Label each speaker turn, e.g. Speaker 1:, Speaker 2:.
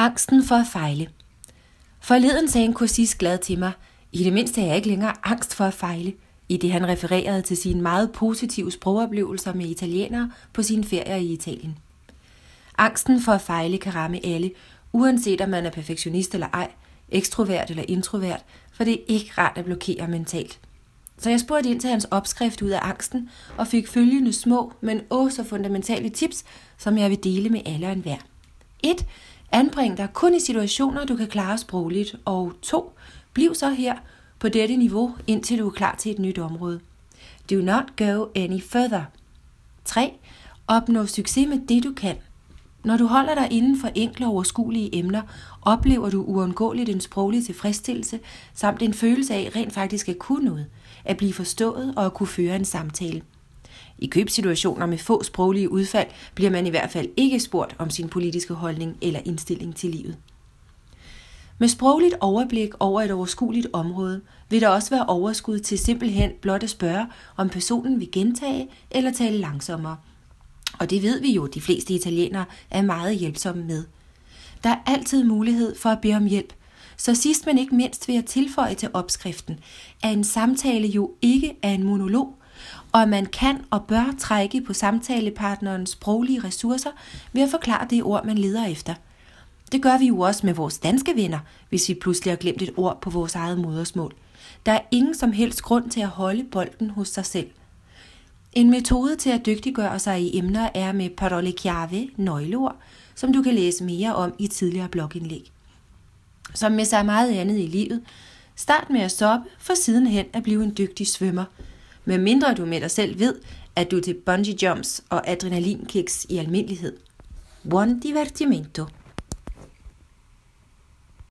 Speaker 1: Angsten for at fejle. Forleden sagde en kursist glad til mig, i det mindste er jeg ikke længere angst for at fejle, i det han refererede til sine meget positive sprogoplevelser med italienere på sine ferier i Italien. Angsten for at fejle kan ramme alle, uanset om man er perfektionist eller ej, ekstrovert eller introvert, for det er ikke rart at blokere mentalt. Så jeg spurgte ind til hans opskrift ud af angsten og fik følgende små, men også fundamentale tips, som jeg vil dele med alle og enhver. 1. Anbring dig kun i situationer, du kan klare sprogligt. Og 2. Bliv så her på dette niveau, indtil du er klar til et nyt område. Do not go any further. 3. Opnå succes med det, du kan. Når du holder dig inden for enkle og overskuelige emner, oplever du uundgåeligt en sproglig tilfredsstillelse, samt en følelse af rent faktisk at kunne noget, at blive forstået og at kunne føre en samtale. I købsituationer med få sproglige udfald bliver man i hvert fald ikke spurgt om sin politiske holdning eller indstilling til livet. Med sprogligt overblik over et overskueligt område vil der også være overskud til simpelthen blot at spørge, om personen vil gentage eller tale langsommere. Og det ved vi jo, de fleste italienere er meget hjælpsomme med. Der er altid mulighed for at bede om hjælp, så sidst men ikke mindst vil jeg tilføje til opskriften, at en samtale jo ikke er en monolog, og at man kan og bør trække på samtalepartnerens sproglige ressourcer ved at forklare det ord, man leder efter. Det gør vi jo også med vores danske venner, hvis vi pludselig har glemt et ord på vores eget modersmål. Der er ingen som helst grund til at holde bolden hos sig selv. En metode til at dygtiggøre sig i emner er med parole chiave, nøgleord, som du kan læse mere om i tidligere blogindlæg. Som med så meget andet i livet, start med at stoppe for sidenhen at blive en dygtig svømmer – med mindre du med dig selv ved, at du til bungee jumps og adrenalinkicks i almindelighed. Buon divertimento!